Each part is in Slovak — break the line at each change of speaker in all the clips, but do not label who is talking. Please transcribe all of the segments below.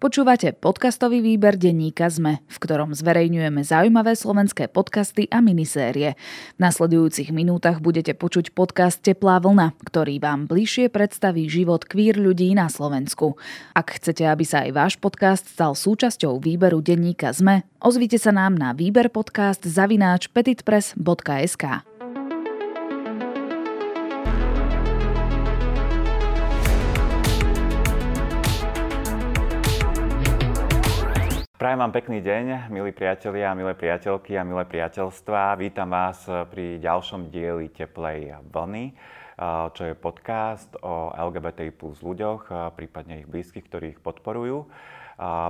Počúvate podcastový výber denníka ZME, v ktorom zverejňujeme zaujímavé slovenské podcasty a minisérie. V nasledujúcich minútach budete počuť podcast Teplá vlna, ktorý vám bližšie predstaví život kvír ľudí na Slovensku. Ak chcete, aby sa aj váš podcast stal súčasťou výberu denníka ZME, ozvite sa nám na výber podcast zavináč petitpress.sk.
Prajem vám pekný deň, milí priatelia, milé priateľky a milé priateľstva. Vítam vás pri ďalšom dieli Teplej vlny, čo je podcast o LGBTI plus ľuďoch, prípadne ich blízkych, ktorí ich podporujú.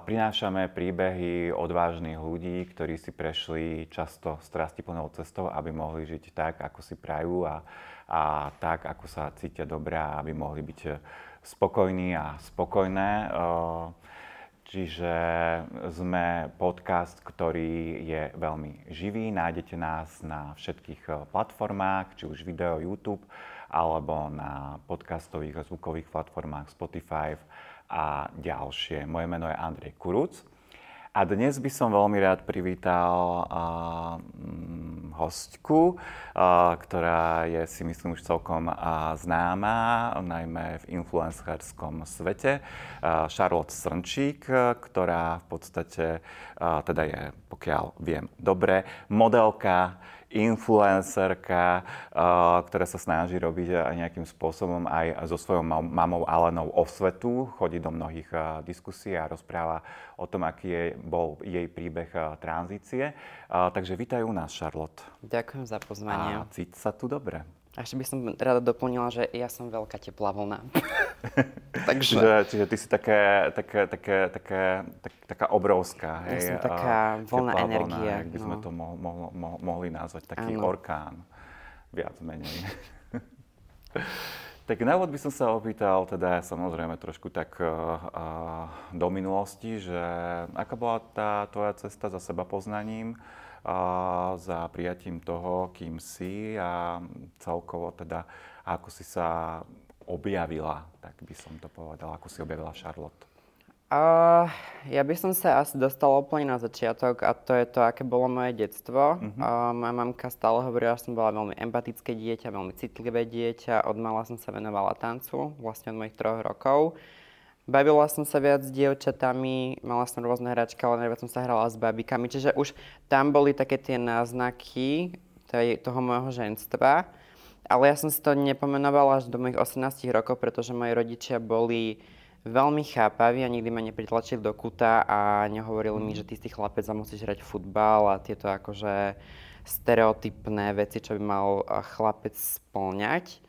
Prinášame príbehy odvážnych ľudí, ktorí si prešli často strastiplnou cestou, aby mohli žiť tak, ako si prajú a, a tak, ako sa cítia dobre a aby mohli byť spokojní a spokojné. Čiže sme podcast, ktorý je veľmi živý. Nájdete nás na všetkých eh, platformách, či už video, YouTube, alebo na podcastových a zvukových platformách Spotify a ďalšie. Moje meno je Andrej Kuruc. A dnes by som veľmi rád privítal uh, hostku, ktorá je si myslím už celkom známa, najmä v influencerskom svete. Charlotte Srnčík, ktorá v podstate teda je, pokiaľ viem dobre, modelka, influencerka, ktorá sa snaží robiť aj nejakým spôsobom aj so svojou mamou Alenou osvetu, chodí do mnohých diskusí a rozpráva o tom, aký je, bol jej príbeh tranzície. Takže vítajú nás, Charlotte.
Ďakujem za pozvanie.
A cíť sa tu dobre.
A ešte by som rada doplnila, že ja som veľká teplá vlna.
Takže... čiže, čiže ty si také, také, také, také, tak, taká obrovská,
hej? Ja som taká voľná energia.
Vlna, by sme no. to mo, mo, mo, mohli nazvať, taký ano. orkán, viac menej. tak na úvod by som sa opýtal, teda samozrejme trošku tak uh, do minulosti, že aká bola tá tvoja cesta za seba poznaním, za prijatím toho, kým si a celkovo teda ako si sa objavila, tak by som to povedala, ako si objavila Charlotte.
Uh, ja by som sa asi dostala úplne na začiatok a to je to, aké bolo moje detstvo. Uh-huh. Uh, moja mamka stále hovorila, že som bola veľmi empatické dieťa, veľmi citlivé dieťa. Od mala som sa venovala tancu, vlastne od mojich troch rokov. Bavila som sa viac s dievčatami, mala som rôzne hračky, ale najviac som sa hrala s babikami, čiže už tam boli také tie náznaky toho môjho ženstva. Ale ja som si to nepomenovala až do mojich 18 rokov, pretože moji rodičia boli veľmi chápaví a nikdy ma nepritlačili do kuta a nehovorili mi, že ty si chlapec a musíš hrať futbal a tieto akože stereotypné veci, čo by mal chlapec splňať.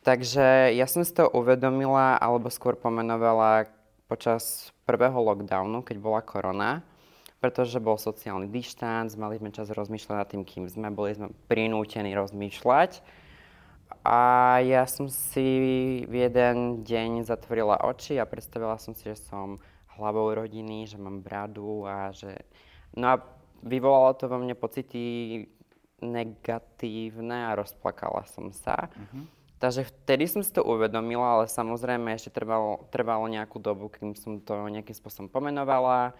Takže ja som si to uvedomila, alebo skôr pomenovala počas prvého lockdownu, keď bola korona, pretože bol sociálny dištanc, mali sme čas rozmýšľať nad tým, kým sme, boli sme prinútení rozmýšľať. A ja som si v jeden deň zatvorila oči a predstavila som si, že som hlavou rodiny, že mám bradu a že... No a vyvolalo to vo mne pocity negatívne a rozplakala som sa. Uh-huh. Takže vtedy som si to uvedomila, ale samozrejme ešte trvalo, trvalo nejakú dobu, kým som to nejakým spôsobom pomenovala.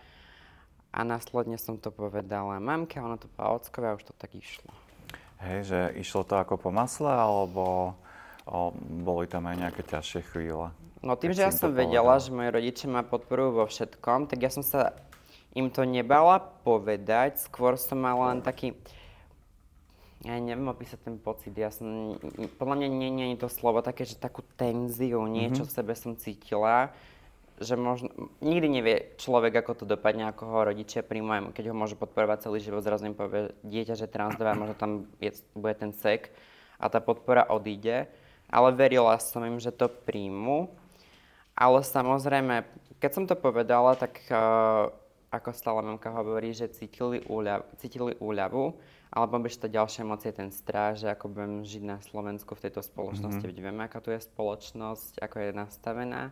A následne som to povedala mamke, ona to povedala ockovi a už to tak išlo.
Hej, že išlo to ako po masle, alebo o, boli tam aj nejaké ťažšie chvíle?
No tým, že ja som vedela, že moji rodičia ma podporujú vo všetkom, tak ja som sa im to nebala povedať, skôr som mala len taký, ja neviem opísať ten pocit. Ja som, podľa mňa nie, nie je to slovo také, že takú tenziu, niečo mm-hmm. v sebe som cítila, že možno, nikdy nevie človek, ako to dopadne, ako ho rodičia príjmajú, keď ho môže podporovať celý život, zrazu im povie dieťa, že transdová, možno tam je, bude ten sek a tá podpora odíde. Ale verila som im, že to príjmu. Ale samozrejme, keď som to povedala, tak uh, ako stále mamka hovorí, že cítili, úľav, cítili úľavu, alebo ešte ďalšia emócie, ten strach, že ako budem žiť na Slovensku v tejto spoločnosti, mm-hmm. vieme, aká tu je spoločnosť, ako je nastavená.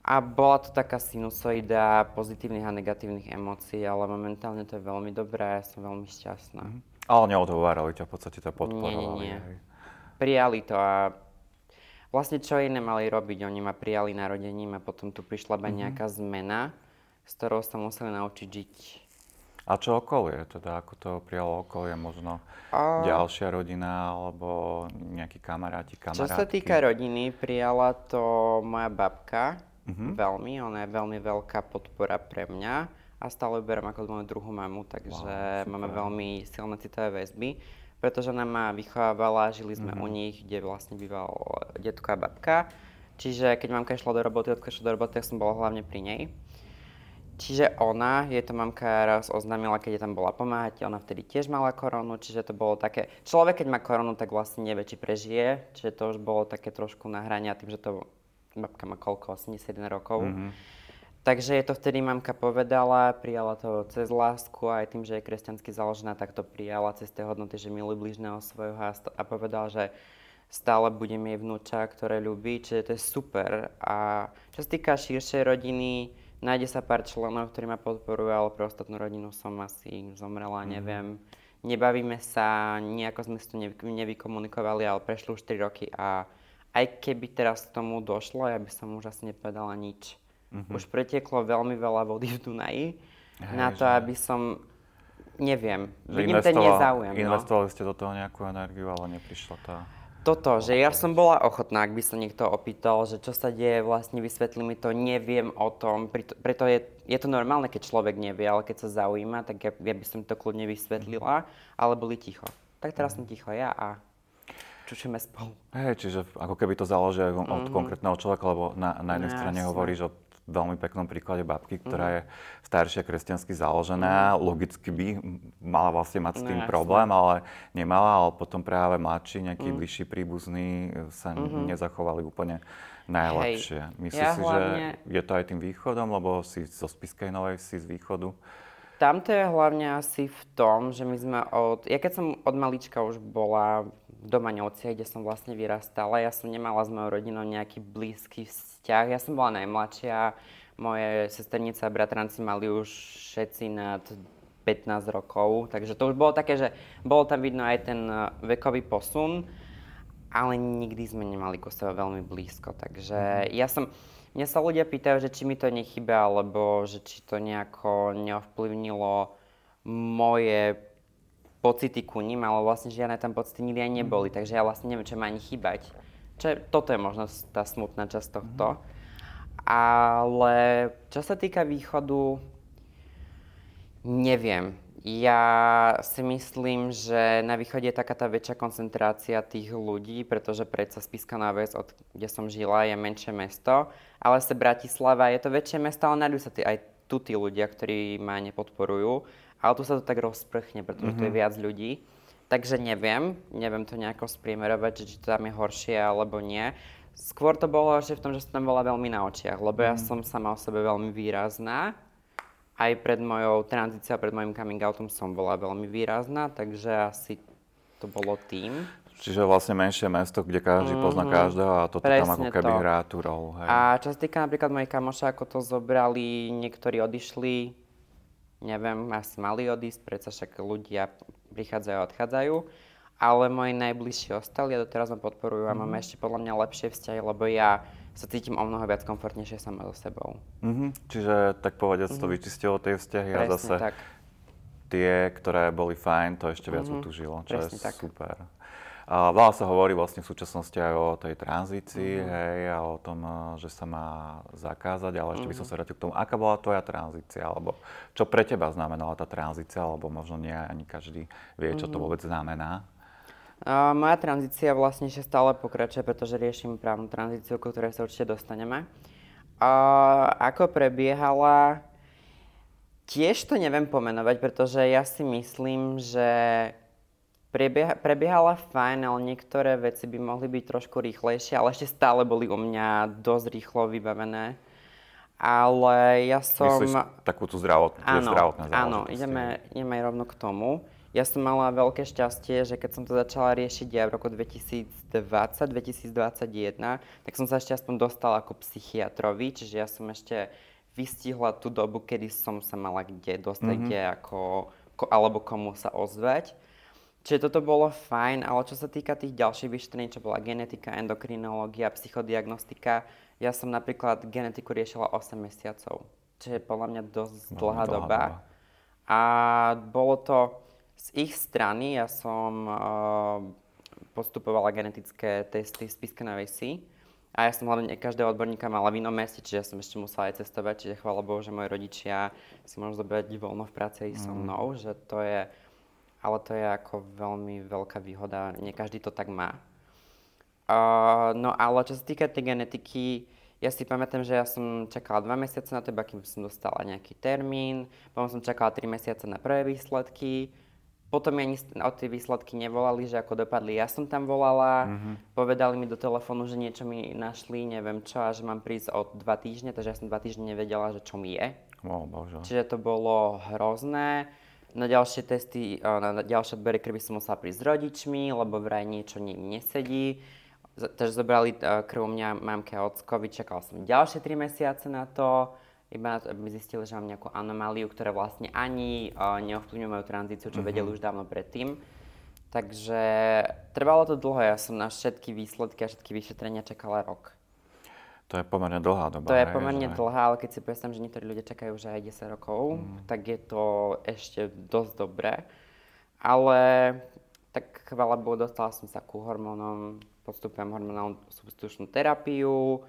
A bola to taká sinusoida pozitívnych a negatívnych emócií, ale momentálne to je veľmi dobré ja som veľmi šťastná. Mm-hmm.
Ale neodhovárali ťa, v podstate to podporovali.
Nie, nie, nie. Prijali to a vlastne čo iné mali robiť? Oni ma prijali narodením a potom tu prišla mm-hmm. nejaká zmena, s ktorou sa museli naučiť žiť.
A čo okolie? Teda ako to prijalo okolie? Možno a... ďalšia rodina alebo nejakí kamaráti, kamarátky?
Čo sa týka rodiny, prijala to moja babka mm-hmm. veľmi. Ona je veľmi veľká podpora pre mňa a stále ju beriem ako moju druhú mamu, takže wow, máme veľmi silné citové väzby pretože ona ma vychovávala, žili sme mm-hmm. u nich, kde vlastne býval detko a babka. Čiže keď mamka išla do roboty, odko išla do roboty, tak som bola hlavne pri nej. Čiže ona, jej to mamka raz oznámila, keď je tam bola pomáhať, ona vtedy tiež mala koronu, čiže to bolo také, človek keď má koronu, tak vlastne nevie, či prežije, čiže to už bolo také trošku na hrania tým, že to babka má koľko, 81 rokov. Mm-hmm Takže je to vtedy mamka povedala, prijala to cez lásku aj tým, že je kresťansky založená, tak to prijala cez tie hodnoty, že miluje bližného svojho a povedala, že stále budem jej vnúča, ktoré ľubí, čiže to je super. A čo sa týka širšej rodiny, nájde sa pár členov, ktorí ma podporujú, ale pre ostatnú rodinu som asi zomrela, mm. neviem. Nebavíme sa, nejako sme si to nevykomunikovali, ale prešli už 3 roky a aj keby teraz k tomu došlo, ja by som už asi nepovedala nič. Uh-huh. Už preteklo veľmi veľa vody v Dunaji Hej, na to, že... aby som, neviem, že vidím ten nezáujem.
No. Investovali no. ste do toho nejakú energiu, ale neprišla tá...
Toto, že ja som bola ochotná, ak by sa niekto opýtal, že čo sa deje, vlastne vysvetli mi to, neviem o tom, preto, je, je to normálne, keď človek nevie, ale keď sa zaujíma, tak ja, ja by som to kľudne vysvetlila, ale boli ticho. Tak teraz som ticho ja a čučíme spolu.
Hej, čiže ako keby to záleží od mm-hmm. konkrétneho človeka, lebo na, na jednej no, strane hovoríš o veľmi peknom príklade babky, ktorá mm. je staršia kresťansky založená. Mm. Logicky by mala vlastne mať s tým no, problém, ale nemala, ale potom práve mladší, nejakí mm. bližší príbuzní sa mm-hmm. nezachovali úplne najlepšie. Hej. Myslíš ja si, hlavne... že je to aj tým východom, lebo si zo Spiskej Novej, si z východu?
Tamto je hlavne asi v tom, že my sme od... Ja keď som od malička už bola v Domaňovci, kde som vlastne vyrastala, ja som nemala s mojou rodinou nejaký blízky vzťah. Ja som bola najmladšia, moje sesternice a bratranci mali už všetci nad 15 rokov, takže to už bolo také, že bolo tam vidno aj ten e, vekový posun, ale nikdy sme nemali ku sebe veľmi blízko, takže mhm. ja som... Mňa sa ľudia pýtajú, že či mi to nechýba, alebo že či to nejako neovplyvnilo moje pocity ku ním, ale vlastne žiadne tam pocity nikdy aj neboli, takže ja vlastne neviem, čo ma ani chýbať. Čo, toto je možno tá smutná časť tohto. Ale čo sa týka východu, neviem. Ja si myslím, že na východe je taká tá väčšia koncentrácia tých ľudí, pretože predsa Spiska Ves, od kde som žila, je menšie mesto, ale sa Bratislava je to väčšie mesto, ale nájdú sa tí, aj tu tí ľudia, ktorí ma nepodporujú. Ale tu sa to tak rozprchne, pretože mm-hmm. tu je mhm. viac ľudí. Takže neviem, neviem to nejako spriemerovať, či to tam je horšie alebo nie. Skôr to bolo ešte v tom, že som tam bola veľmi na očiach, lebo mm. ja mhm. som sama o sebe veľmi výrazná. Aj pred mojou tranzíciou, pred mojim coming outom som bola veľmi výrazná, takže asi to bolo tým.
Čiže vlastne menšie mesto, kde každý mm-hmm. pozná každého a toto Presne tam ako keby to. hrá tú rolu. Hej.
A čo sa týka napríklad mojich kamoša, ako to zobrali, niektorí odišli, neviem, asi mali odísť, predsa však ľudia prichádzajú a odchádzajú, ale moji najbližší ostali a doteraz ma podporujú a mm-hmm. máme ešte podľa mňa lepšie vzťahy, lebo ja sa cítim o mnoho viac komfortnejšie sama so sebou.
Mm-hmm. Čiže tak povediať mm-hmm. to mhm. vyčistilo tie vzťahy Presne a zase tak. tie, ktoré boli fajn, to ešte viac mm-hmm. utužilo, čo Presne je tak. super. A veľa sa hovorí vlastne v súčasnosti aj o tej tranzícii, mm-hmm. hej, a o tom, eh, že sa má zakázať, ale ešte mm-hmm. by som mhm. sa vrátil k tomu, aká bola tvoja tranzícia, alebo čo pre teba znamenala tá tranzícia, alebo možno nie ani každý vie, čo mm-hmm. to mhm. vôbec znamená.
Uh, moja tranzícia vlastne ešte stále pokračuje, pretože riešim právnu tranzíciu, ku ktorej sa určite dostaneme. Uh, ako prebiehala, tiež to neviem pomenovať, pretože ja si myslím, že Prebieha, prebiehala fajn, ale niektoré veci by mohli byť trošku rýchlejšie, ale ešte stále boli u mňa dosť rýchlo vybavené. Ale ja som...
Myslíš takú tú zdravotnú, áno, zdravotné
Áno, ideme, ideme rovno k tomu. Ja som mala veľké šťastie, že keď som to začala riešiť ja v roku 2020-2021, tak som sa ešte aspoň dostala ako psychiatrovi, čiže ja som ešte vystihla tú dobu, kedy som sa mala kde dostať, mm-hmm. kde ako, ko, alebo komu sa ozvať. Čiže toto bolo fajn, ale čo sa týka tých ďalších vyšetrení, čo bola genetika, endokrinológia, psychodiagnostika, ja som napríklad genetiku riešila 8 mesiacov, čo je podľa mňa dosť no, dlhá, dlhá doba. doba. A bolo to z ich strany, ja som uh, postupovala genetické testy z Piskenovej si. A ja som hlavne každého odborníka mala v inom meste, čiže ja som ešte musela aj cestovať, čiže chvála Bohu, že moji rodičia si môžu zobrať voľno v práci mm. so mnou, že to je ale to je ako veľmi veľká výhoda, nie každý to tak má. Uh, no ale čo sa týka tej genetiky, ja si pamätám, že ja som čakala dva mesiace na teba, kým som dostala nejaký termín, potom som čakala tri mesiace na prvé výsledky, potom mi ani o tie výsledky nevolali, že ako dopadli. Ja som tam volala, mm-hmm. povedali mi do telefónu, že niečo mi našli, neviem čo, a že mám prísť o dva týždne, takže ja som dva týždne nevedela, že čo mi je.
Oh, bože.
Čiže to bolo hrozné. Na ďalšie testy, na ďalšie odbery krvi som musela prísť s rodičmi, lebo vraj niečo nie, nesedí. Takže zobrali krv mňa mamke a ocko, vyčakala som ďalšie 3 mesiace na to, iba aby zistili, že mám nejakú anomáliu, ktorá vlastne ani uh, neovplyvňuje moju tranzíciu, čo mm-hmm. vedeli už dávno predtým. Takže trvalo to dlho, ja som na všetky výsledky a všetky vyšetrenia čakala rok.
To je pomerne dlhá doba.
To je pomerne že... dlhá, ale keď si predstavím, že niektorí ľudia čakajú už aj 10 rokov, mm. tak je to ešte dosť dobré. Ale tak chvála Bohu, dostala som sa ku hormónom, postupujem hormonálnu substitučnú terapiu,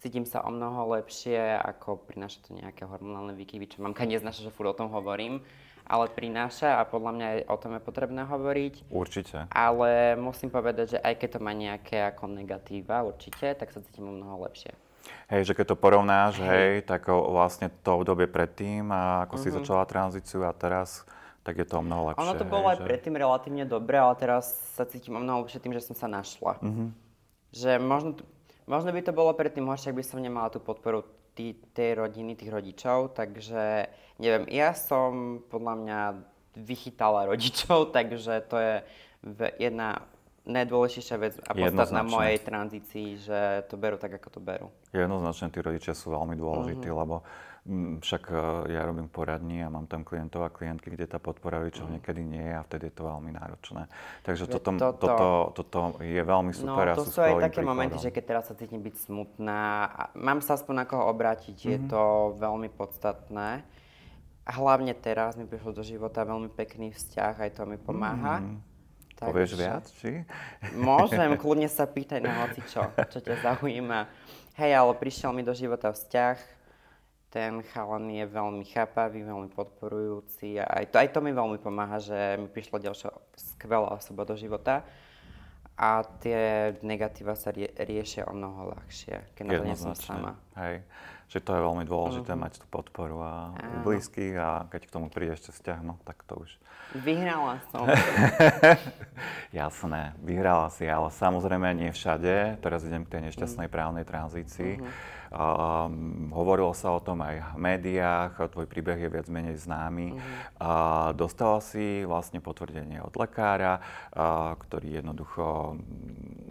cítim sa o mnoho lepšie, ako prináša to nejaké hormonálne výkyvy, čo mamka neznáša, že furt o tom hovorím ale prináša a podľa mňa aj o tom je potrebné hovoriť.
Určite.
Ale musím povedať, že aj keď to má nejaké ako negatíva, určite, tak sa cítim o mnoho lepšie.
Hej, že keď to porovnáš, hej, hej tak vlastne to obdobie predtým a ako uh-huh. si mhm. začala tranzíciu a teraz, tak je to o mnoho lepšie.
Ono to bolo hej, aj že... predtým relatívne dobre, ale teraz sa cítim o mnoho lepšie tým, že som sa našla. Uh-huh. Že možno, možno by to bolo predtým horšie, ak by som nemala tú podporu tí, tej rodiny, tých rodičov, takže neviem, ja som podľa mňa vychytala rodičov, takže to je jedna najdôležitejšia vec a podstatná mojej tranzícii, že to berú tak, ako to berú.
Jednoznačne tí rodičia sú veľmi dôležití, mm-hmm. lebo však e, ja robím poradní a mám tam klientov a klientky, kde tá podpora rodičov mm. niekedy nie je a vtedy je to veľmi náročné. Takže toto, toto, toto, toto je veľmi super.
No, to sú aj také príkladom. momenty, že keď teraz sa cítim byť smutná, a mám sa aspoň na koho obrátiť, mm-hmm. je mhm. to veľmi podstatné. A hlavne teraz mi prišlo do života veľmi pekný vzťah, aj to mi pomáha. Mm.
Tak, Povieš viac, či?
Môžem, kľudne sa pýtať na hoci čo, čo ťa zaujíma. Hej, ale prišiel mi do života vzťah, ten chalan je veľmi chápavý, veľmi podporujúci a aj to, aj to mi veľmi pomáha, že mi prišla ďalšia skvelá osoba do života a tie negatíva sa rie, riešia o mnoho ľahšie, keď na to nie som sama.
Hej že to je veľmi dôležité uh-huh. mať tú podporu a u blízkych a keď k tomu príde ešte vzťah, no tak to už...
Vyhrala som.
Jasné, vyhrala si, ale samozrejme nie všade. Teraz idem k tej nešťastnej uh-huh. právnej tranzícii. Uh-huh. Um, hovorilo sa o tom aj v médiách, tvoj príbeh je viac menej známy. Uh-huh. Uh, dostala si vlastne potvrdenie od lekára, uh, ktorý jednoducho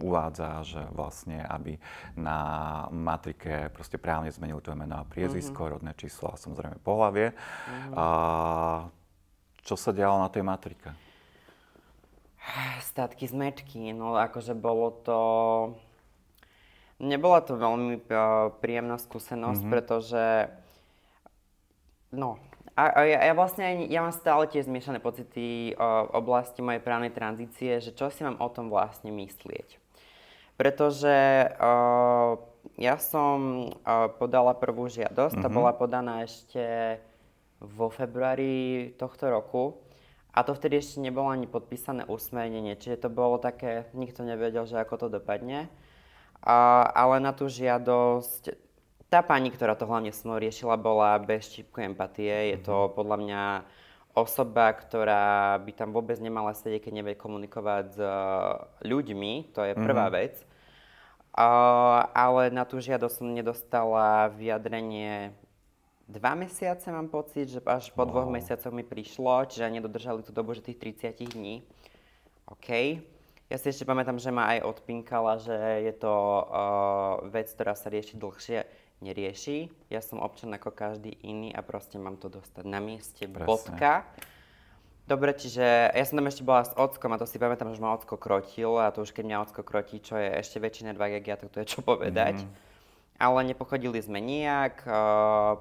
uvádza, že vlastne, aby na matrike proste právne zmenili tvoje meno a priezvisko, uh-huh. rodné číslo a samozrejme pohlavie. Uh-huh. Uh, čo sa dialo na tej matrike?
Statky z mečky, no akože bolo to Nebola to veľmi uh, príjemná skúsenosť, mm-hmm. pretože no, a, a ja, ja vlastne ja mám stále tie zmiešané pocity uh, v oblasti mojej právnej tranzície, že čo si mám o tom vlastne myslieť. Pretože uh, ja som uh, podala prvú žiadosť, mm-hmm. tá mhm. bola podaná ešte vo februári tohto roku. A to vtedy ešte nebolo ani podpísané usmernenie, čiže to bolo také, nikto nevedel, že ako to dopadne. A, ale na tú žiadosť, tá pani, ktorá to hlavne s mnou riešila, bola bez čípku empatie. Je to mhm. podľa mňa osoba, ktorá by tam vôbec nemala sedieť, keď nevie komunikovať s e, ľuďmi. To je prvá mm-hmm. vec. A, ale na tú žiadosť som nedostala vyjadrenie dva mesiace, mám pocit, že až po wow. dvoch mesiacoch mi prišlo, čiže nedodržali tú dobu, že tých 30 dní. OK. Ja si ešte pamätám, že ma aj odpinkala, že je to uh, vec, ktorá sa rieši dlhšie. Nerieši. Ja som občan ako každý iný a proste mám to dostať na mieste. Presne. Bodka. Dobre, čiže ja som tam ešte bola s ockom a to si pamätám, že ma ocko krotil a to už keď mňa ocko krotí, čo je ešte väčšie nedva jak ja, tak to je čo povedať. Mm-hmm. Ale nepochodili sme nijak,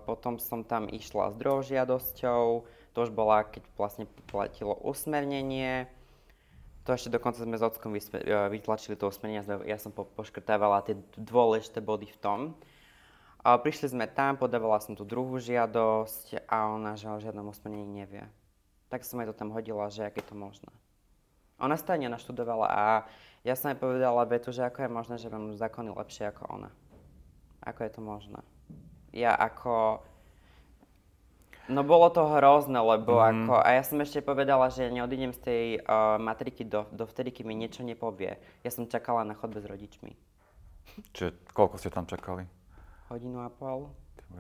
potom som tam išla s druhou žiadosťou, to už bola, keď vlastne platilo usmernenie. To ešte dokonca sme s ockom e, vytlačili to usmernenie, ja som poškrtávala tie dôležité body v tom. Prišli sme tam, podávala som tú druhú žiadosť a ona že o žiadnom usmernení nevie tak som jej to tam hodila, že aké je to možné. Ona stále naštudovala a ja som jej povedala vetu, že ako je možné, že mám zákony lepšie ako ona. Ako je to možné. Ja ako... No bolo to hrozné, lebo mm. ako... A ja som ešte povedala, že neodídem z tej uh, matriky do, do vtedy, kým mi niečo nepovie. Ja som čakala na chodbe s rodičmi.
Čiže koľko ste tam čakali?
Hodinu a pol.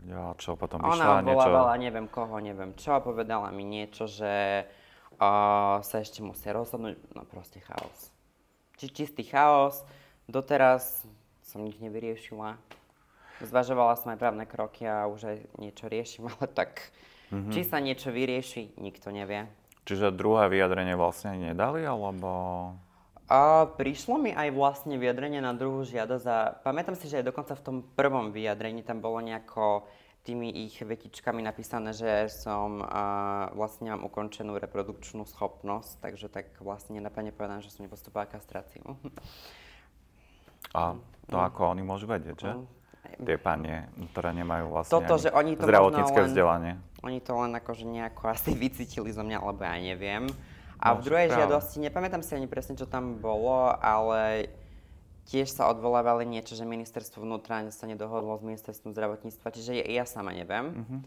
A čo potom
vyšla Ona obvolávala niečo... neviem koho, neviem čo povedala mi niečo, že uh, sa ešte musí rozhodnúť, no proste chaos. Či čistý chaos, doteraz som nič nevyriešila. Zvažovala som aj právne kroky a už aj niečo riešim, ale tak mm-hmm. či sa niečo vyrieši, nikto nevie.
Čiže druhé vyjadrenie vlastne nedali, alebo...
A prišlo mi aj vlastne vyjadrenie na druhú žiadosť a pamätám si, že aj dokonca v tom prvom vyjadrení tam bolo nejako tými ich vetičkami napísané, že som a, vlastne nemám ukončenú reprodukčnú schopnosť, takže tak vlastne nenapadne povedané, že som nepostupovala kastráciu.
A to mm. ako oni môžu vedieť, že? Mm. Tie panie, ktoré nemajú vlastne
Toto, že oni to
zdravotnícke
len,
vzdelanie.
Oni to len akože nejako asi vycítili zo mňa, alebo ja neviem. A v druhej práve. žiadosti, nepamätám si ani presne, čo tam bolo, ale tiež sa odvolávali niečo, že ministerstvo vnútra sa nedohodlo s ministerstvom zdravotníctva, čiže ja sama neviem. Mm-hmm.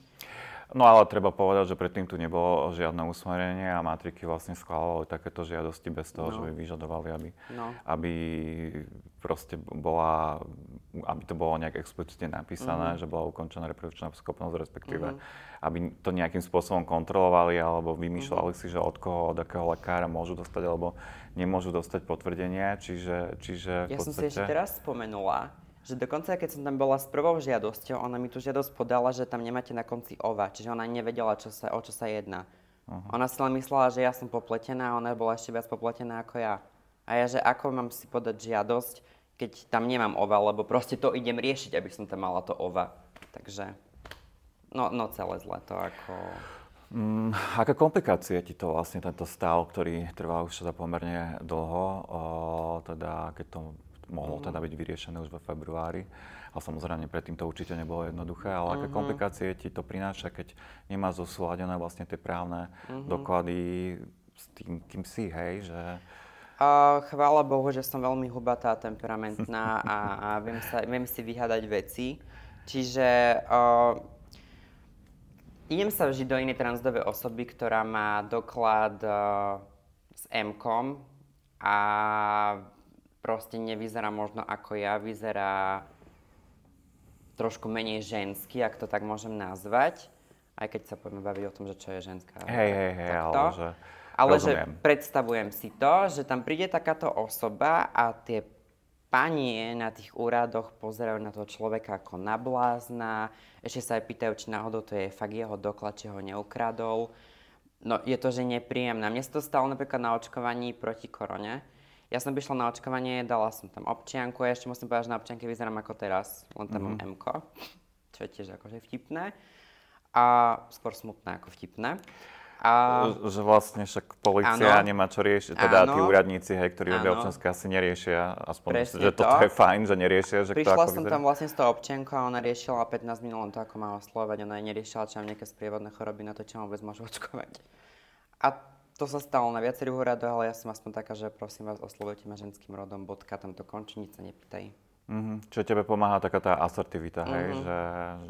No ale treba povedať, že predtým tu nebolo žiadne usmerenie a matriky vlastne schválovali takéto žiadosti bez toho, no. že by vyžadovali, aby, no. aby proste bola, aby to bolo nejak explicitne napísané, mm-hmm. že bola ukončená reprodukčná schopnosť, respektíve mm-hmm. aby to nejakým spôsobom kontrolovali alebo vymýšľali mm-hmm. si, že od koho, od akého lekára môžu dostať alebo nemôžu dostať potvrdenie, čiže, čiže
Ja podstate... som si ešte teraz spomenula, že dokonca keď som tam bola s prvou žiadosťou, ona mi tú žiadosť podala, že tam nemáte na konci ova, čiže ona nevedela, čo sa, o čo sa jedná. Uh-huh. Ona si len myslela, že ja som popletená a ona bola ešte viac popletená ako ja. A ja, že ako mám si podať žiadosť, keď tam nemám ova, lebo proste to idem riešiť, aby som tam mala to ova. Takže, no, no celé zle to ako...
Mm, aké komplikácie ti to vlastne tento stav, ktorý trvá už za pomerne dlho, o, teda keď to mohlo mm. teda byť vyriešené už vo februári. A samozrejme predtým to určite nebolo jednoduché, ale aké mm-hmm. komplikácie ti to prináša, keď nemá zosúladené vlastne tie právne mm-hmm. doklady s tým, kým si, hej, že...
Uh, chvála Bohu, že som veľmi hubatá, temperamentná a, a viem, sa, viem si vyhľadať veci. Čiže uh, idem sa vžiť do inej transdovej osoby, ktorá má doklad uh, s m a proste nevyzerá možno ako ja, vyzerá trošku menej ženský, ak to tak môžem nazvať. Aj keď sa poďme baviť o tom, že čo je ženská.
Hej, hej, hej, ale že...
Ale že predstavujem si to, že tam príde takáto osoba a tie panie na tých úradoch pozerajú na toho človeka ako na blázna, ešte sa aj pýtajú, či náhodou to je fakt jeho doklad, či ho neukradol. No je to, že nepríjemné. Mne sa to stalo napríklad na očkovaní proti korone, ja som prišla na očkovanie, dala som tam občianku, ja ešte musím povedať, že na občianke vyzerám ako teraz, len tam mm-hmm. mám MK, čo je tiež akože vtipné. A skôr smutné ako vtipné.
A... Že vlastne však policia ano. nemá čo riešiť, teda ano. tí úradníci, hej, ktorí robia občianske, asi neriešia, aspoň Presne že to. toto je fajn, že neriešia, že
Prišla
kto ako
som vyzerá. tam vlastne s tou občiankou a ona riešila 15 minút len to, ako má oslovať, ona neriešila, či mám nejaké sprievodné choroby na to, či mám vôbec môžu očkovať. A to sa stalo na viacerých úradoch, ale ja som aspoň taká, že prosím vás, oslovujte ma ženským rodom, bodka, tam to končí, nič sa nepýtaj.
Mm-hmm. Čiže tebe pomáha taká tá asertivita, mm-hmm. hej, mhm. že,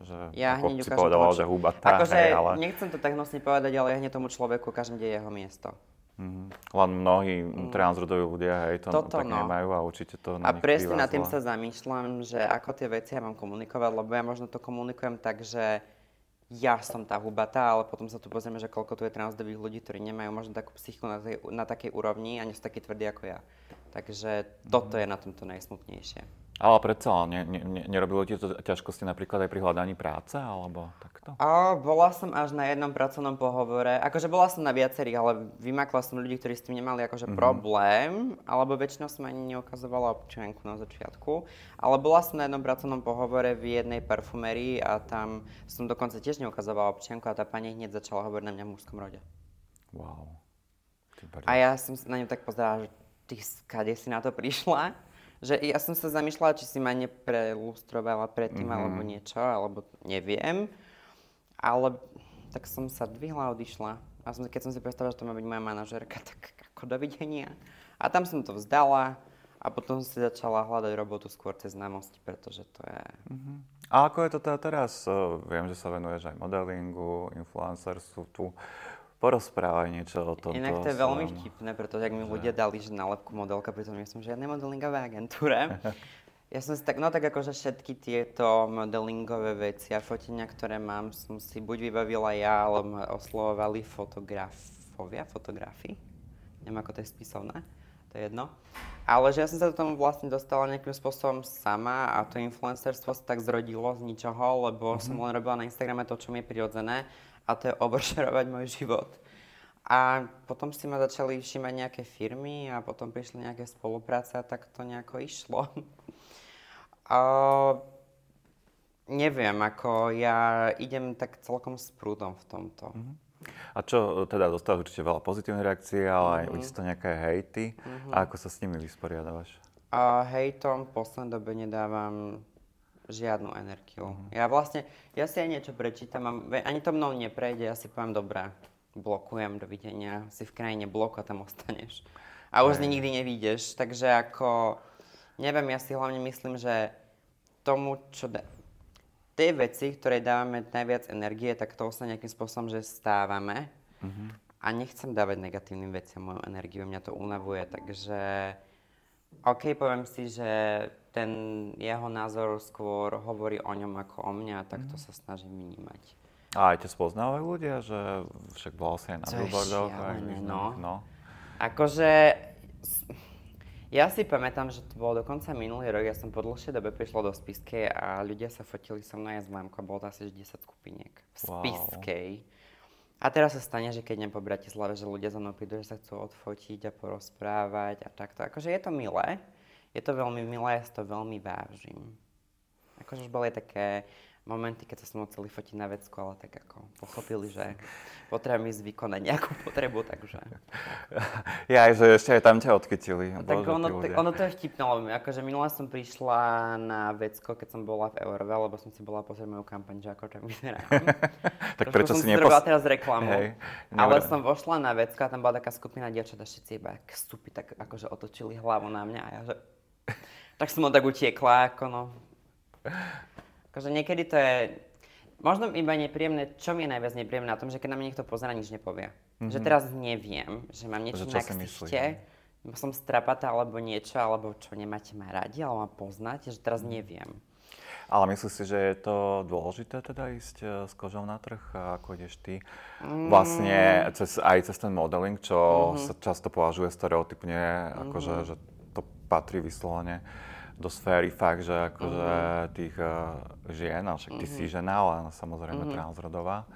že
ja hneď
si povedala, že hubatá,
akože,
hej, ale...
nechcem to tak hnusne povedať, ale ja hneď tomu človeku ukážem, kde je jeho miesto.
Mm-hmm. Len mnohí mm. transrodoví ľudia hej, to Toto, tak no. nemajú a určite to
na A presne nad tým sa zamýšľam, že ako tie veci ja mám komunikovať, lebo ja možno to komunikujem tak, že ja som tá hubatá, ale potom sa tu pozrieme, že koľko tu je transdových ľudí, ktorí nemajú možno takú psychiku na, tej, na takej úrovni a nie sú takí tvrdí ako ja. Takže toto je na tomto najsmutnejšie.
Ale predsa, ne, ne, ne, nerobilo ti to ťažkosti napríklad aj pri hľadaní práce, alebo takto?
A bola som až na jednom pracovnom pohovore. Akože bola som na viacerých, ale vymakla som ľudí, ktorí s tým nemali akože mm-hmm. problém, alebo väčšinou som ani neukazovala občianku na začiatku. Ale bola som na jednom pracovnom pohovore v jednej parfumerii a tam som dokonca tiež neukazovala občianku a tá pani hneď začala hovoriť na mňa v mužskom rode.
Wow.
A ja som sa na ňu tak pozerala, že ty skade si na to prišla? že ja som sa zamýšľala, či si ma neprelustrovala predtým mm-hmm. alebo niečo, alebo neviem. Ale tak som sa dvihla a odišla. A som, keď som si predstavila, že to má byť moja manažerka, tak ako dovidenia. A tam som to vzdala a potom si začala hľadať robotu skôr cez známosti, pretože to je...
Mm-hmm. A ako je to teda teraz? Viem, že sa venuješ aj modelingu, influencerstvu. Tu Porozprávaj niečo o tom.
Inak to je veľmi vtipné, pretože ak mi ľudia dali, že nálepku modelka, pritom ja som v žiadnej modelingové agentúre. Ja som si tak, no tak akože všetky tieto modelingové veci a fotenia, ktoré mám, som si buď vybavila ja, alebo ma oslovovali fotografovia, fotografi. Neviem, ako to je spisovné, to je jedno. Ale že ja som sa do tomu vlastne dostala nejakým spôsobom sama a to influencerstvo sa tak zrodilo z ničoho, lebo mm-hmm. som len robila na Instagrame to, čo mi je prirodzené a to je oversharovať môj život. A potom si ma začali všímať nejaké firmy a potom prišli nejaké spolupráce a tak to nejako išlo. Neviem, ako ja idem tak celkom s prúdom v tomto. Mm-hmm.
A čo teda dostal určite veľa pozitívnych reakcií, ale mm-hmm. aj isto nejaké hejty. Mm-hmm. A ako sa s nimi vysporiadavaš?
A hejtom v poslednej dobe nedávam žiadnu energiu. Mm-hmm. Ja vlastne, ja si aj niečo prečítam ani to mnou neprejde, ja si poviem, dobré, blokujem, dovidenia, si v krajine bloku a tam ostaneš. A už z nikdy nevídeš, takže ako, neviem, ja si hlavne myslím, že tomu, čo da- tie veci, ktoré dávame najviac energie, tak to sa nejakým spôsobom, že stávame. Mm-hmm. A nechcem dávať negatívnym veciam moju energiu, mňa to unavuje, takže OK, poviem si, že ten jeho názor skôr hovorí o ňom ako o mňa, tak to mhm. sa snažím vnímať.
A aj ťa spoznávajú ľudia, že však bol si aj na billboardoch?
no. no. Akože, ja si pamätám, že to bolo dokonca minulý rok, ja som po dlhšej dobe prišla do Spiskej a ľudia sa fotili so mnou aj s Mámkou, bolo to asi 10 skupiniek v Spiskej. Wow. A teraz sa stane, že keď idem po Bratislave, že ľudia za mnou prídu, že sa chcú odfotiť a porozprávať a takto. Akože je to milé, je to veľmi milé, ja si to veľmi vážim. Akože už boli také momenty, keď sa som chceli fotiť na vecku, ale tak ako pochopili, že potrebujem ísť vykonať nejakú potrebu, takže...
Ja aj, že ešte aj tam ťa odkytili.
No, tak ono, ono to je vtipné, lebo akože minule som prišla na vecko, keď som bola v Eurove, lebo som si bola pozrieť moju kampaň, že ako tam vyzerám.
tak prečo si nepos...
teraz reklamu, Hej, ale som vošla na vecko a tam bola taká skupina dievčat a všetci iba stupy, tak akože otočili hlavu na mňa a ja že... tak som tak utiekla, ako no. Akože niekedy to je možno iba nepríjemné, čo mi je najviac nepríjemné na tom, že keď na mňa niekto pozera, nič nepovie. Mm-hmm. Že teraz neviem, že mám niečo na ksichte, som strapatá alebo niečo, alebo čo nemáte ma radi, alebo ma poznáte, že teraz neviem.
Ale myslíš si, že je to dôležité teda ísť uh, s kožou na trh, ako ideš ty? Mm. Vlastne cez, aj cez ten modeling, čo mm-hmm. sa často považuje stereotypne, mm-hmm. akože že to patrí vyslovene do sféry fakt, že akože mm-hmm. tých uh, žien, ale však ty mm-hmm. si žena, ale samozrejme mm-hmm. transrodová.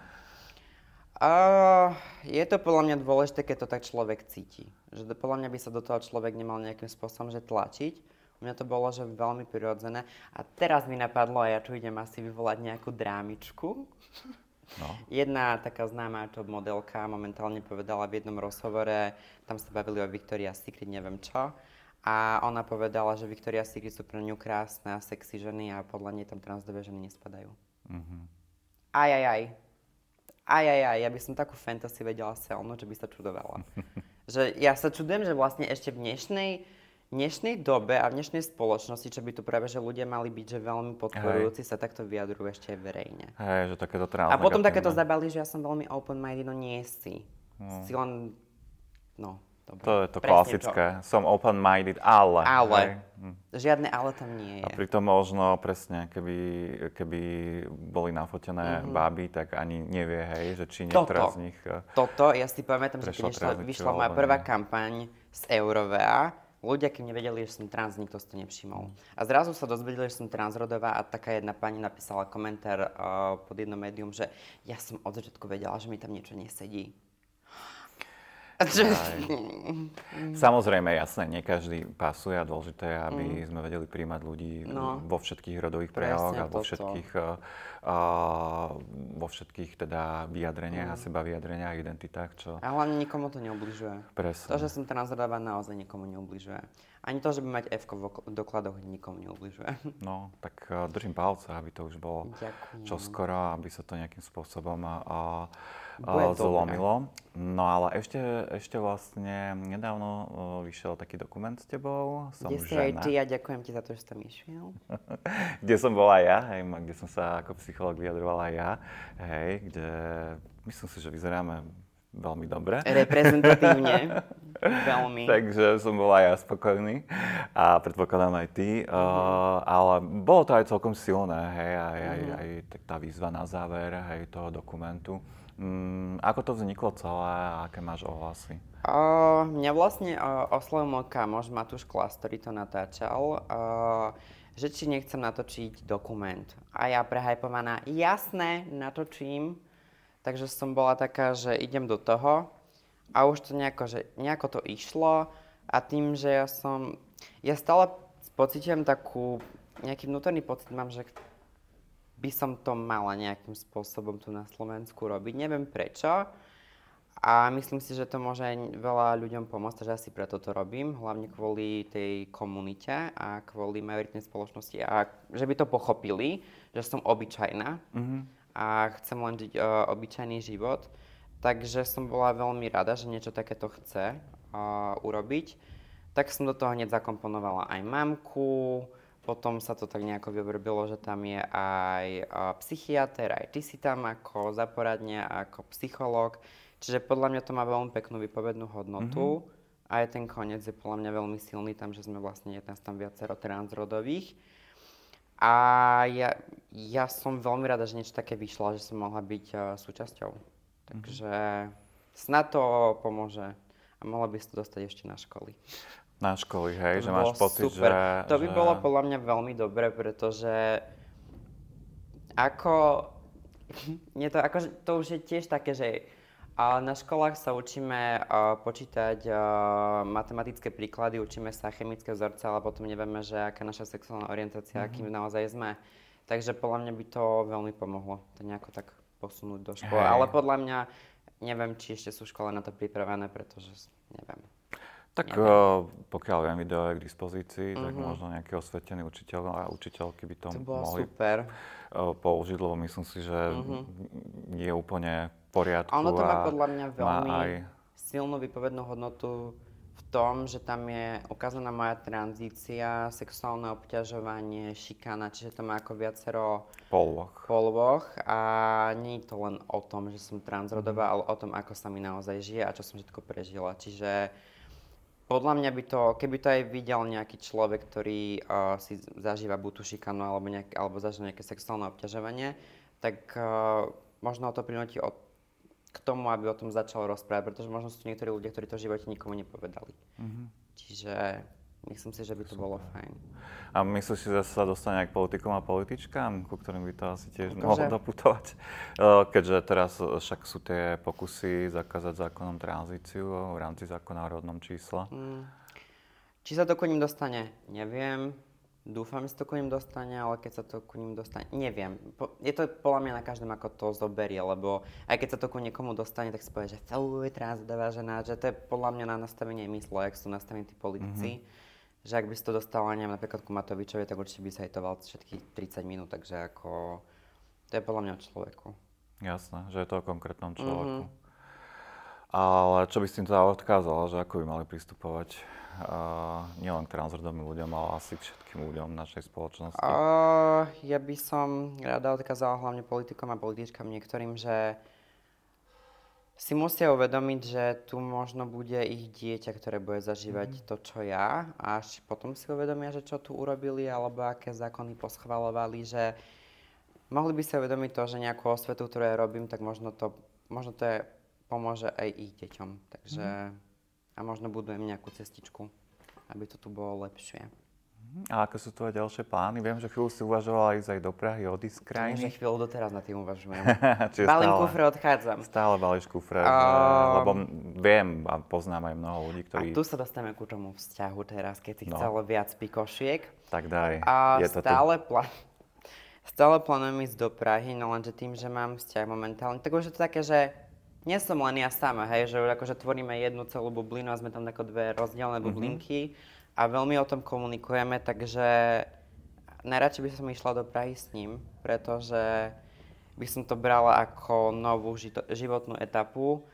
Uh, je to podľa mňa dôležité, keď to tak človek cíti. Že to, podľa mňa by sa do toho človek nemal nejakým spôsobom že tlačiť. U mňa to bolo, že veľmi prirodzené. A teraz mi napadlo, a ja tu idem asi vyvolať nejakú drámičku. No. Jedna taká známa top modelka momentálne povedala v jednom rozhovore, tam sa bavili o Victoria's Secret, neviem čo, a ona povedala, že Victoria's Secret sú pre ňu krásne a sexy ženy a podľa nej tam transdové ženy nespadajú. Mm-hmm. Aj, aj, aj. Aj, aj, aj. Ja by som takú fantasy vedela silno, že by sa čudovala. že ja sa čudujem, že vlastne ešte v dnešnej, dnešnej dobe a v dnešnej spoločnosti, čo by tu práve, že ľudia mali byť, že veľmi podporujúci, Hej. sa takto vyjadrujú ešte aj verejne.
Hej, že takéto
A potom takéto zabali, že ja som veľmi open-minded, no nie si. No. Si len, no,
Dobre. To je to Presne klasické. To. Som open-minded, ale.
Ale. Hm. Žiadne ale tam nie je.
A pritom možno presne, keby, keby boli nafotené mm-hmm. baby, tak ani nevie, hej, že či niektorá z nich...
Eh, Toto, ja si pamätám, že keď vyšla, vyšla moja prvá kampaň z Eurovea, ľudia, keď nevedeli, že som trans, nikto si to nevšimol. A zrazu sa dozvedeli, že som transrodová a taká jedna pani napísala komentár uh, pod jedno médium, že ja som od začiatku vedela, že mi tam niečo nesedí.
Samozrejme, jasné, nie každý pasuje a dôležité je, aby mm. sme vedeli príjmať ľudí no. vo všetkých rodových prejavoch a vo všetkých, uh, vo všetkých teda vyjadreniach mm. a seba vyjadreniach, identitách. Čo...
A hlavne nikomu to neubližuje.
Presne.
To, že som transrodová, naozaj nikomu neubližuje. Ani to, že by mať F v dokladoch, nikomu neubližuje.
No, tak uh, držím palce, aby to už bolo Ďakujem. čoskoro, aby sa to nejakým spôsobom uh, zlomilo. No ale ešte, ešte vlastne nedávno uh, vyšiel taký dokument s tebou.
Som kde si aj ty a ďakujem ti za to, že si tam išiel.
kde som bola ja, hej, kde som sa ako psycholog vyjadrovala ja, hej, kde myslím si, že vyzeráme veľmi dobre.
Reprezentatívne. veľmi.
Takže som bol aj ja spokojný a predpokladám aj ty. Mm-hmm. Uh, ale bolo to aj celkom silné, hej, aj, mm-hmm. aj, mhm. aj tá výzva na záver, hej, toho dokumentu. Um, ako to vzniklo celé a aké máš ohlasy?
Uh, mňa vlastne uh, oslovil môj kamoš Matúš Klas, ktorý to natáčal, uh, že či nechcem natočiť dokument. A ja prehajpovaná, jasné, natočím. Takže som bola taká, že idem do toho a už to nejako, že nejako to išlo a tým, že ja som, ja stále pocitujem takú, nejaký vnútorný pocit mám, že by som to mala nejakým spôsobom tu na Slovensku robiť. Neviem prečo. A myslím si, že to môže aj veľa ľuďom pomôcť, takže asi preto to robím, hlavne kvôli tej komunite a kvôli majoritnej spoločnosti a že by to pochopili, že som obyčajná mm-hmm. a chcem len žiť uh, obyčajný život. Takže som bola veľmi rada, že niečo takéto chce uh, urobiť. Tak som do toho hneď zakomponovala aj mamku, potom sa to tak nejako vyvrbilo, že tam je aj psychiatr, aj ty si tam ako za ako psychológ. Čiže podľa mňa to má veľmi peknú vypovednú hodnotu. Mm-hmm. A aj ten koniec je podľa mňa veľmi silný tam, že sme vlastne, je tam viacero transrodových. A ja, ja som veľmi rada, že niečo také vyšlo, že som mohla byť uh, súčasťou. Takže mm-hmm. snad to pomôže a mohla by si to dostať ešte na školy
na školy, hej, že máš pocit,
super.
že...
To by že... bolo podľa mňa veľmi dobre, pretože ako... Nie to, ako, to už je tiež také, že na školách sa učíme uh, počítať uh, matematické príklady, učíme sa chemické vzorce, ale potom nevieme, že aká naša sexuálna orientácia, mm-hmm. akým naozaj sme. Takže podľa mňa by to veľmi pomohlo, to nejako tak posunúť do školy. Hey. Ale podľa mňa neviem, či ešte sú školy na to pripravené, pretože neviem.
Tak uh, pokiaľ viem, video je k dispozícii, uh-huh. tak mhm. možno nejaký osvetený učiteľ a učiteľky by to,
to
mohli
super.
Uh, použiť, lebo myslím si, že uh-huh. je úplne v poriadku. A
ono to má podľa mňa veľmi aj... silnú vypovednú hodnotu v tom, že tam je ukázaná moja tranzícia, sexuálne obťažovanie, šikana, čiže to má ako viacero
polvoch.
polvoch a nie je to len o tom, že som transrodová, uh-huh. ale o tom, ako sa mi naozaj žije a čo som všetko prežila. Čiže podľa mňa by to, keby to aj videl nejaký človek, ktorý uh, si zažíva buď šikanu alebo, nejak, alebo zažíva nejaké sexuálne obťažovanie, tak uh, možno to prinúti od, k tomu, aby o tom začal rozprávať, pretože možno sú niektorí ľudia, ktorí to v živote nikomu nepovedali. Mm-hmm. Čiže Myslím si, že by to Super. bolo fajn.
A myslíš si, že sa dostane aj k politikom a političkám, ku ktorým by to asi tiež Akože... mohlo doputovať? Keďže teraz však sú tie pokusy zakázať zákonom tranzíciu v rámci zákona o rodnom čísle. Mm.
Či sa to ku ním dostane, neviem. Dúfam, že sa to ku ním dostane, ale keď sa to ku ním dostane, neviem. Je to podľa mňa na každom, ako to zoberie, lebo aj keď sa to ku niekomu dostane, tak si povie, že fuj, transdová žena, že to je podľa mňa na nastavenie mysle, ak sú nastavení tí politici. Mm-hmm že ak by si to dostal, neviem, napríklad ku Matovičovi, tak určite by sa hejtoval všetkých 30 minút, takže ako, to je podľa mňa o človeku.
Jasné, že je to o konkrétnom človeku. Mm-hmm. Ale čo by si tým teda odkázala, že ako by mali pristupovať uh, nielen k transrodovým ľuďom, ale asi k všetkým ľuďom v našej spoločnosti?
Uh, ja by som rada odkázala hlavne politikom a političkám niektorým, že si musia uvedomiť, že tu možno bude ich dieťa, ktoré bude zažívať mm. to, čo ja. A až potom si uvedomia, že čo tu urobili, alebo aké zákony poschvalovali, že mohli by si uvedomiť to, že nejakú osvetu, ktorú ja robím, tak možno to, možno to je, pomôže aj ich deťom. Takže mm. a možno budujem nejakú cestičku. aby to tu bolo lepšie.
A ako sú tvoje ďalšie plány? Viem, že chvíľu si uvažovala ísť aj do Prahy, odísť z krajiny.
Že chvíľu doteraz na tým uvažujem. Balím stále, kufre, odchádzam.
Stále balíš kufre, um, lebo viem a poznám aj mnoho ľudí, ktorí...
A tu sa dostávame ku tomu vzťahu teraz, keď si no. chcelo viac pikošiek.
Tak daj,
a je to stále tu. Plán... Stále plánujem ísť do Prahy, no lenže tým, že mám vzťah momentálne, tak už je to také, že nie som len ja sama, hej, že akože tvoríme jednu celú bublinu a sme tam ako dve rozdielne mm-hmm. bublinky a veľmi o tom komunikujeme, takže najradšej by som išla do Prahy s ním, pretože by som to brala ako novú životnú etapu.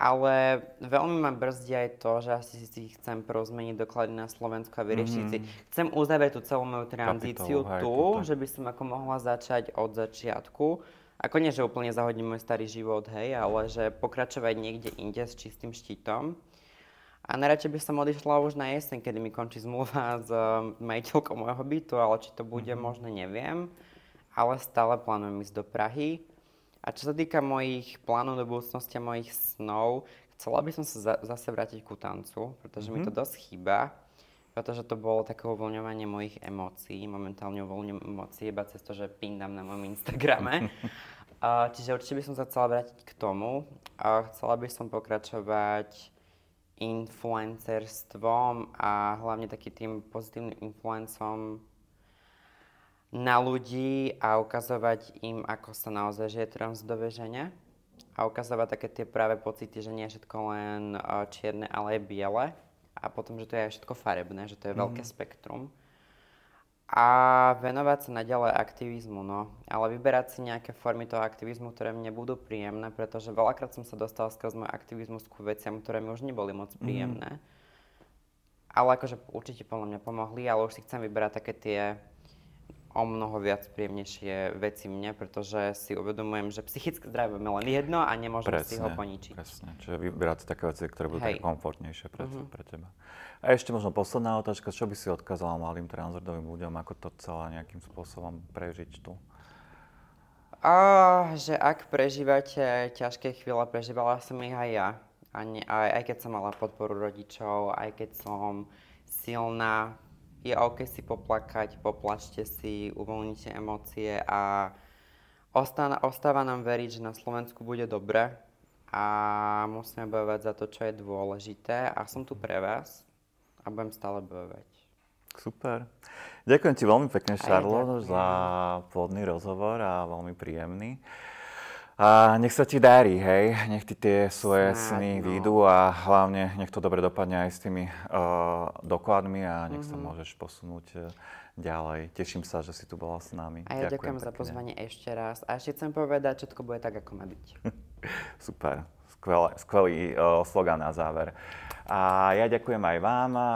Ale veľmi ma brzdí aj to, že asi si chcem prozmeniť doklady na Slovensku a vyriešiť mm-hmm. si. Chcem uzavrieť tú celú moju tranzíciu tu, že by som ako mohla začať od začiatku. Ako nie, že úplne zahodím môj starý život, hej, ale že pokračovať niekde inde s čistým štítom. A najradšej by som odišla už na jeseň, kedy mi končí zmluva s um, majiteľkou môjho bytu, ale či to bude mm-hmm. možno neviem. Ale stále plánujem ísť do Prahy. A čo sa týka mojich plánov do budúcnosti a mojich snov, chcela by som sa za, zase vrátiť ku tancu, pretože mm-hmm. mi to mhm. dosť chýba. Pretože to bolo také uvoľňovanie mojich emócií. Momentálne uvoľňujem emócie iba cez to, že pindám na mojom Instagrame. uh, čiže určite by som sa chcela vrátiť k tomu. Uh, chcela by som pokračovať influencerstvom a hlavne takým tým pozitívnym influencom na ľudí a ukazovať im, ako sa naozaj žije transrodové žene a ukazovať také tie práve pocity, že nie je všetko len čierne, ale aj biele a potom, že to je aj všetko farebné, že to je mm. veľké spektrum a venovať sa naďalej aktivizmu, no. Ale vyberať si nejaké formy toho aktivizmu, ktoré mne budú príjemné, pretože veľakrát som sa dostala skrz môj aktivizmus ku veciam, ktoré mi už neboli moc mhm. príjemné. Mm. Ale akože určite podľa mňa pomohli, ale už si chcem vyberať také tie o mnoho viac príjemnejšie veci mne, pretože si uvedomujem, že psychické zdravie je len jedno a nemôžem presne, si ho poničiť.
Presne, čiže vybrať také veci, ktoré budú Hej. také komfortnejšie pre, uh-huh. pre teba. A ešte možno posledná otázka, čo by si odkázala mladým transrodovým ľuďom, ako to celé nejakým spôsobom prežiť tu?
A, že ak prežívate ťažké chvíle, prežívala som ich aj ja. A ne, aj, aj keď som mala podporu rodičov, aj keď som silná, je OK si poplakať, poplačte si, uvoľnite emócie a ostáva, ostáva nám veriť, že na Slovensku bude dobre a musíme bojovať za to, čo je dôležité a som tu pre vás a budem stále bojovať.
Super. Ďakujem ti veľmi pekne, Šarlo, za plodný rozhovor a veľmi príjemný. A nech sa ti darí, hej, nech ti tie svoje Snad, sny no. výjdu a hlavne nech to dobre dopadne aj s tými uh, dokladmi a nech mm-hmm. sa mhm. môžeš posunúť uh, ďalej. Teším sa, že si tu bola s nami.
A ja ďakujem, ďakujem za pozvanie ešte raz. A ešte chcem povedať, všetko bude tak, ako má byť.
Super, skvelý, skvelý uh, slogan na záver. A ja ďakujem aj vám, uh,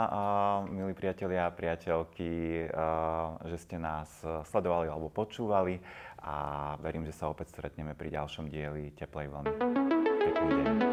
milí priatelia a priateľky, uh, že ste nás sledovali alebo počúvali a verím, že sa opäť stretneme pri ďalšom dieli Teplej vlny. Pekný deň.